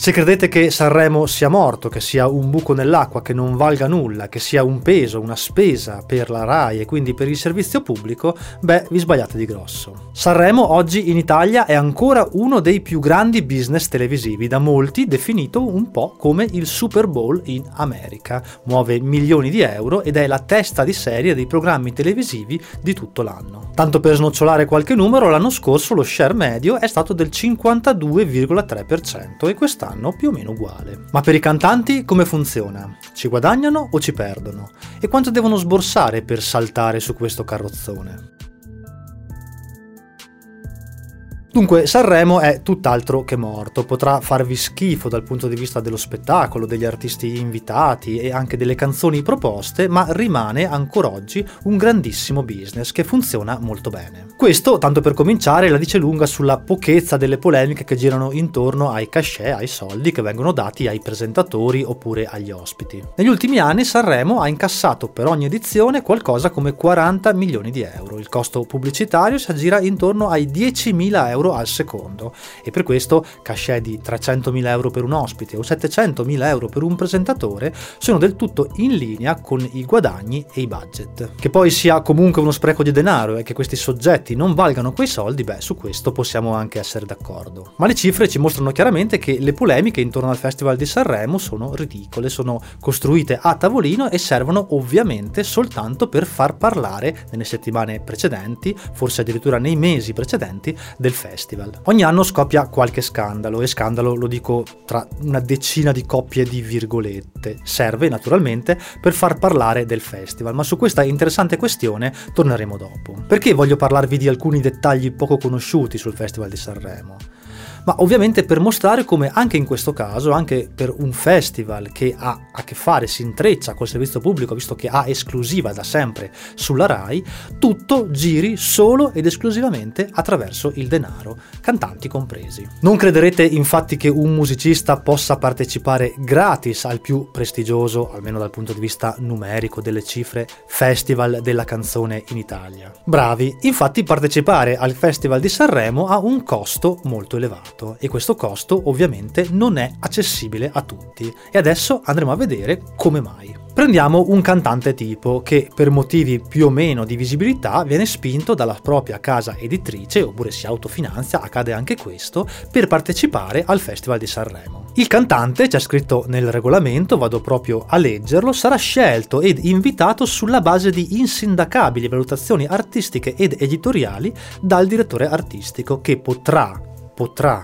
Se credete che Sanremo sia morto, che sia un buco nell'acqua, che non valga nulla, che sia un peso, una spesa per la RAI e quindi per il servizio pubblico, beh, vi sbagliate di grosso. Sanremo oggi in Italia è ancora uno dei più grandi business televisivi, da molti definito un po' come il Super Bowl in America. Muove milioni di euro ed è la testa di serie dei programmi televisivi di tutto l'anno. Tanto per snocciolare qualche numero, l'anno scorso lo share medio è stato del 52,3% e quest'anno più o meno uguale. Ma per i cantanti come funziona? Ci guadagnano o ci perdono? E quanto devono sborsare per saltare su questo carrozzone? Dunque, Sanremo è tutt'altro che morto, potrà farvi schifo dal punto di vista dello spettacolo, degli artisti invitati e anche delle canzoni proposte, ma rimane ancora oggi un grandissimo business che funziona molto bene. Questo, tanto per cominciare, la dice lunga sulla pochezza delle polemiche che girano intorno ai cachet, ai soldi che vengono dati ai presentatori oppure agli ospiti. Negli ultimi anni Sanremo ha incassato per ogni edizione qualcosa come 40 milioni di euro. Il costo pubblicitario si aggira intorno ai 10.000 euro euro al secondo e per questo cachet di 300.000 euro per un ospite o 700.000 euro per un presentatore sono del tutto in linea con i guadagni e i budget. Che poi sia comunque uno spreco di denaro e che questi soggetti non valgano quei soldi, beh, su questo possiamo anche essere d'accordo. Ma le cifre ci mostrano chiaramente che le polemiche intorno al Festival di Sanremo sono ridicole, sono costruite a tavolino e servono ovviamente soltanto per far parlare nelle settimane precedenti, forse addirittura nei mesi precedenti, del festival festival. Ogni anno scoppia qualche scandalo e scandalo lo dico tra una decina di coppie di virgolette. Serve naturalmente per far parlare del festival, ma su questa interessante questione torneremo dopo. Perché voglio parlarvi di alcuni dettagli poco conosciuti sul Festival di Sanremo? Ma ovviamente per mostrare come anche in questo caso, anche per un festival che ha a che fare, si intreccia col servizio pubblico, visto che ha esclusiva da sempre sulla RAI, tutto giri solo ed esclusivamente attraverso il denaro, cantanti compresi. Non crederete infatti che un musicista possa partecipare gratis al più prestigioso, almeno dal punto di vista numerico delle cifre, festival della canzone in Italia. Bravi, infatti partecipare al Festival di Sanremo ha un costo molto elevato elevato e questo costo ovviamente non è accessibile a tutti e adesso andremo a vedere come mai. Prendiamo un cantante tipo che per motivi più o meno di visibilità viene spinto dalla propria casa editrice oppure si autofinanzia, accade anche questo, per partecipare al Festival di Sanremo. Il cantante, c'è scritto nel regolamento, vado proprio a leggerlo, sarà scelto ed invitato sulla base di insindacabili valutazioni artistiche ed editoriali dal direttore artistico che potrà potrà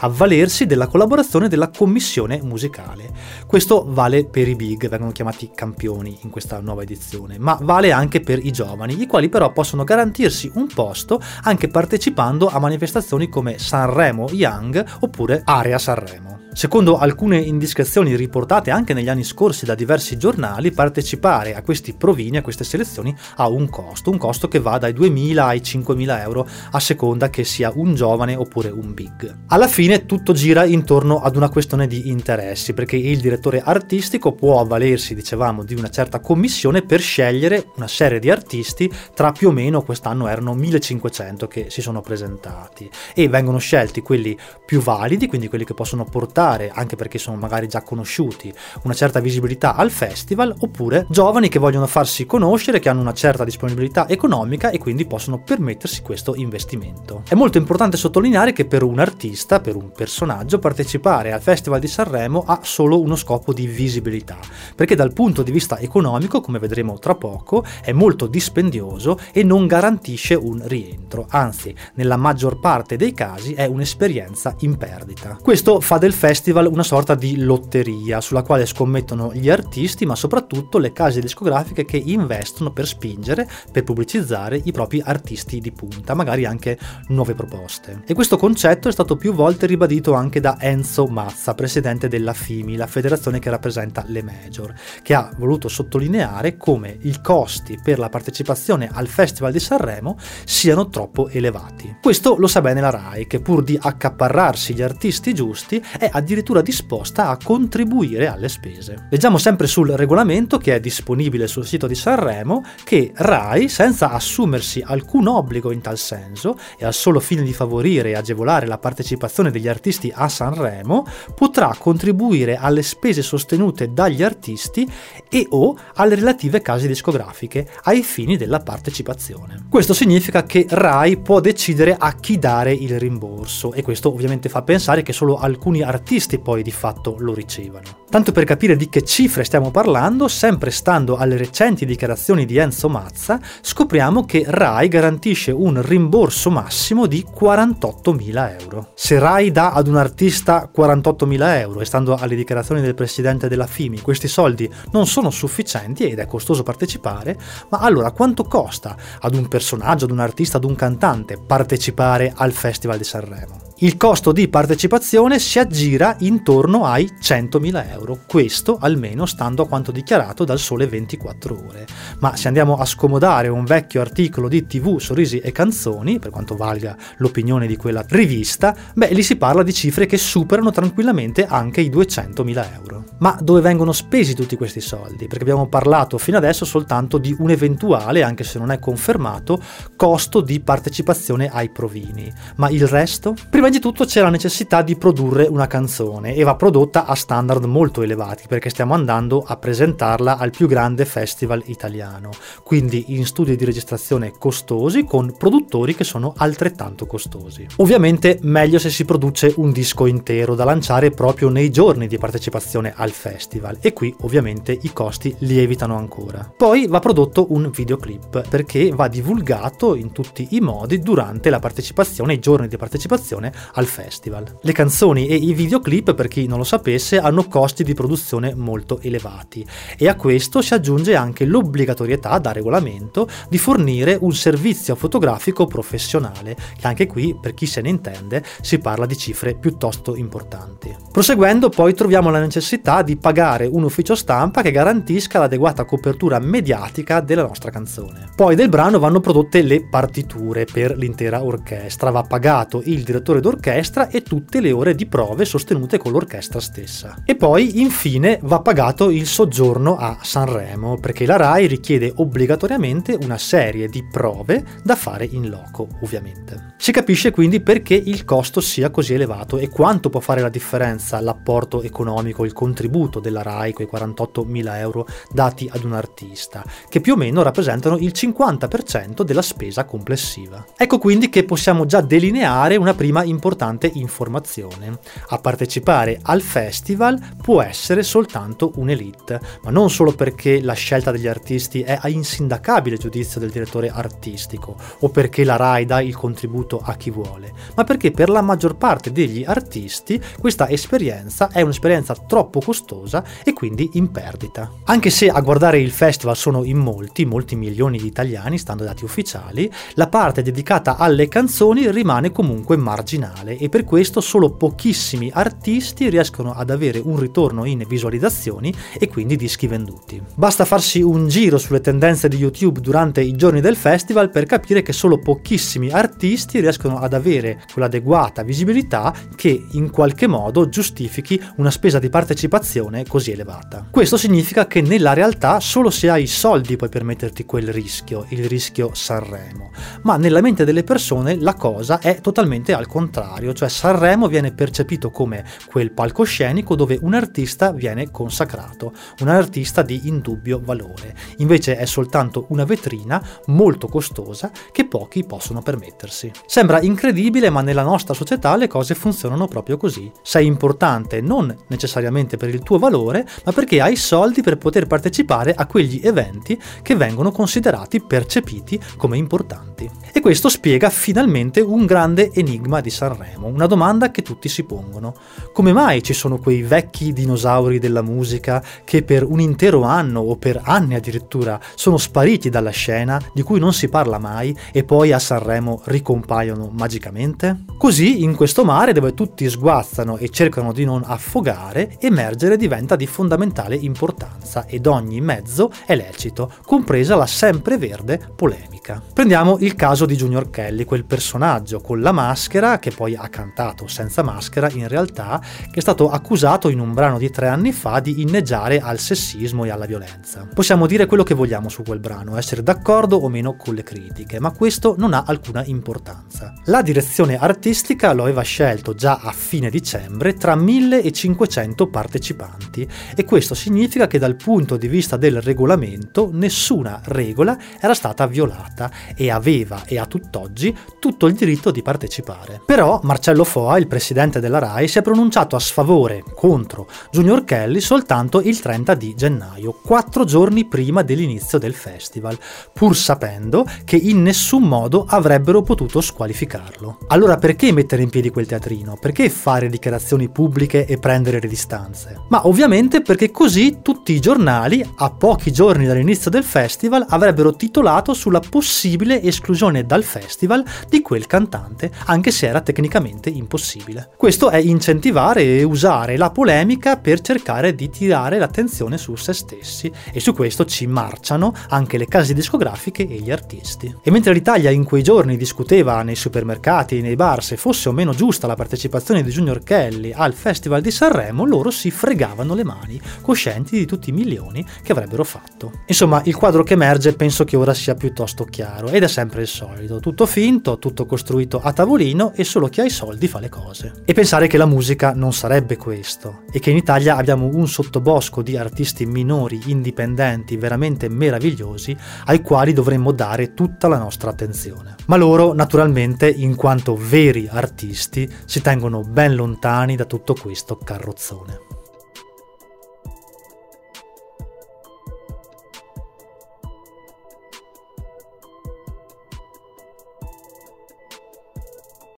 avvalersi della collaborazione della commissione musicale. Questo vale per i big, vengono chiamati campioni in questa nuova edizione, ma vale anche per i giovani, i quali però possono garantirsi un posto anche partecipando a manifestazioni come Sanremo Young oppure Area Sanremo. Secondo alcune indiscrezioni riportate anche negli anni scorsi da diversi giornali, partecipare a questi provini, a queste selezioni, ha un costo, un costo che va dai 2.000 ai 5.000 euro a seconda che sia un giovane oppure un big. Alla fine tutto gira intorno ad una questione di interessi, perché il direttore artistico può avvalersi, dicevamo, di una certa commissione per scegliere una serie di artisti, tra più o meno quest'anno erano 1.500 che si sono presentati e vengono scelti quelli più validi, quindi quelli che possono portare anche perché sono magari già conosciuti, una certa visibilità al festival, oppure giovani che vogliono farsi conoscere, che hanno una certa disponibilità economica e quindi possono permettersi questo investimento. È molto importante sottolineare che per un artista, per un personaggio, partecipare al Festival di Sanremo ha solo uno scopo di visibilità, perché dal punto di vista economico, come vedremo tra poco, è molto dispendioso e non garantisce un rientro, anzi, nella maggior parte dei casi è un'esperienza in perdita. Questo fa del festival una sorta di lotteria sulla quale scommettono gli artisti, ma soprattutto le case discografiche che investono per spingere, per pubblicizzare i propri artisti di punta, magari anche nuove proposte. E questo concetto è stato più volte ribadito anche da Enzo Mazza, presidente della FIMI, la federazione che rappresenta le major, che ha voluto sottolineare come i costi per la partecipazione al Festival di Sanremo siano troppo elevati. Questo lo sa bene la RAI, che pur di accaparrarsi gli artisti giusti è addirittura disposta a contribuire alle spese. Leggiamo sempre sul regolamento che è disponibile sul sito di Sanremo che RAI, senza assumersi alcun obbligo in tal senso e al solo fine di favorire e agevolare la partecipazione degli artisti a Sanremo, potrà contribuire alle spese sostenute dagli artisti e o alle relative case discografiche ai fini della partecipazione. Questo significa che RAI può decidere a chi dare il rimborso e questo ovviamente fa pensare che solo alcuni artisti poi di fatto lo ricevano. Tanto per capire di che cifre stiamo parlando, sempre stando alle recenti dichiarazioni di Enzo Mazza, scopriamo che RAI garantisce un rimborso massimo di 48.000 euro. Se RAI dà ad un artista 48.000 euro e stando alle dichiarazioni del presidente della FIMI questi soldi non sono sufficienti ed è costoso partecipare, ma allora quanto costa ad un personaggio, ad un artista, ad un cantante partecipare al Festival di Sanremo? Il costo di partecipazione si aggira intorno ai 100.000 euro, questo almeno stando a quanto dichiarato dal Sole 24 ore. Ma se andiamo a scomodare un vecchio articolo di TV Sorrisi e Canzoni, per quanto valga l'opinione di quella rivista, beh, lì si parla di cifre che superano tranquillamente anche i 200.000 euro. Ma dove vengono spesi tutti questi soldi? Perché abbiamo parlato fino adesso soltanto di un eventuale, anche se non è confermato, costo di partecipazione ai provini. Ma il resto? Prima Prima di tutto c'è la necessità di produrre una canzone e va prodotta a standard molto elevati perché stiamo andando a presentarla al più grande festival italiano, quindi in studi di registrazione costosi con produttori che sono altrettanto costosi. Ovviamente meglio se si produce un disco intero da lanciare proprio nei giorni di partecipazione al festival e qui ovviamente i costi lievitano ancora. Poi va prodotto un videoclip perché va divulgato in tutti i modi durante la partecipazione, i giorni di partecipazione al festival. Le canzoni e i videoclip, per chi non lo sapesse, hanno costi di produzione molto elevati e a questo si aggiunge anche l'obbligatorietà da regolamento di fornire un servizio fotografico professionale, che anche qui, per chi se ne intende, si parla di cifre piuttosto importanti. Proseguendo poi troviamo la necessità di pagare un ufficio stampa che garantisca l'adeguata copertura mediatica della nostra canzone. Poi del brano vanno prodotte le partiture per l'intera orchestra, va pagato il direttore d'orchestra e tutte le ore di prove sostenute con l'orchestra stessa. E poi infine va pagato il soggiorno a Sanremo perché la RAI richiede obbligatoriamente una serie di prove da fare in loco, ovviamente. Si capisce quindi perché il costo sia così elevato e quanto può fare la differenza l'apporto economico, il contributo della RAI, quei 48.000 euro dati ad un artista, che più o meno rappresentano il 50% della spesa complessiva. Ecco quindi che possiamo già delineare una prima importante informazione. A partecipare al festival può essere soltanto un'elite, ma non solo perché la scelta degli artisti è a insindacabile giudizio del direttore artistico o perché la RAI dà il contributo a chi vuole, ma perché per la maggior parte degli artisti questa esperienza è un'esperienza troppo costosa e quindi in perdita. Anche se a guardare il festival sono in molti, molti milioni di italiani, stando ai dati ufficiali, la parte dedicata alle canzoni rimane comunque marginale originale e per questo solo pochissimi artisti riescono ad avere un ritorno in visualizzazioni e quindi dischi venduti. Basta farsi un giro sulle tendenze di YouTube durante i giorni del festival per capire che solo pochissimi artisti riescono ad avere quell'adeguata visibilità che in qualche modo giustifichi una spesa di partecipazione così elevata. Questo significa che nella realtà solo se hai soldi puoi permetterti quel rischio, il rischio Sanremo, ma nella mente delle persone la cosa è totalmente al contrario contrario, cioè Sanremo viene percepito come quel palcoscenico dove un artista viene consacrato, un artista di indubbio valore. Invece è soltanto una vetrina molto costosa che pochi possono permettersi. Sembra incredibile, ma nella nostra società le cose funzionano proprio così. Sei importante non necessariamente per il tuo valore, ma perché hai soldi per poter partecipare a quegli eventi che vengono considerati percepiti come importanti. E questo spiega finalmente un grande enigma di Sanremo Sanremo, una domanda che tutti si pongono. Come mai ci sono quei vecchi dinosauri della musica che per un intero anno o per anni addirittura sono spariti dalla scena, di cui non si parla mai e poi a Sanremo ricompaiono magicamente? Così, in questo mare dove tutti sguazzano e cercano di non affogare, emergere diventa di fondamentale importanza ed ogni mezzo è lecito, compresa la sempreverde polemica. Prendiamo il caso di Junior Kelly, quel personaggio con la maschera che poi ha cantato senza maschera, in realtà, che è stato accusato in un brano di tre anni fa di inneggiare al sessismo e alla violenza. Possiamo dire quello che vogliamo su quel brano, essere d'accordo o meno con le critiche, ma questo non ha alcuna importanza. La direzione artistica lo aveva scelto già a fine dicembre tra 1500 partecipanti e questo significa che dal punto di vista del regolamento nessuna regola era stata violata e aveva e ha tutt'oggi tutto il diritto di partecipare. Però Marcello Foa, il presidente della RAI, si è pronunciato a sfavore contro Junior Kelly soltanto il 30 di gennaio, quattro giorni prima dell'inizio del festival, pur sapendo che in nessun modo avrebbero potuto squalificarlo. Allora perché mettere in piedi quel teatrino? Perché fare dichiarazioni pubbliche e prendere le distanze? Ma ovviamente perché così tutti i giornali, a pochi giorni dall'inizio del festival, avrebbero titolato sulla possibile esclusione dal festival di quel cantante, anche se era tecnicamente impossibile. Questo è incentivare e usare la polemica per cercare di tirare l'attenzione su se stessi e su questo ci marciano anche le case discografiche e gli artisti. E mentre l'Italia in quei giorni discuteva nei supermercati e nei bar se fosse o meno giusta la partecipazione di Junior Kelly al Festival di Sanremo, loro si fregavano le mani, coscienti di tutti i milioni che avrebbero fatto. Insomma, il quadro che emerge penso che ora sia piuttosto chiaro ed è sempre il solito, tutto finto, tutto costruito a tavolino e solo chi ha i soldi fa le cose. E pensare che la musica non sarebbe questo e che in Italia abbiamo un sottobosco di artisti minori, indipendenti, veramente meravigliosi, ai quali dovremmo dare tutta la nostra attenzione. Ma loro, naturalmente, in quanto veri artisti, si tengono ben lontani da tutto questo carrozzone.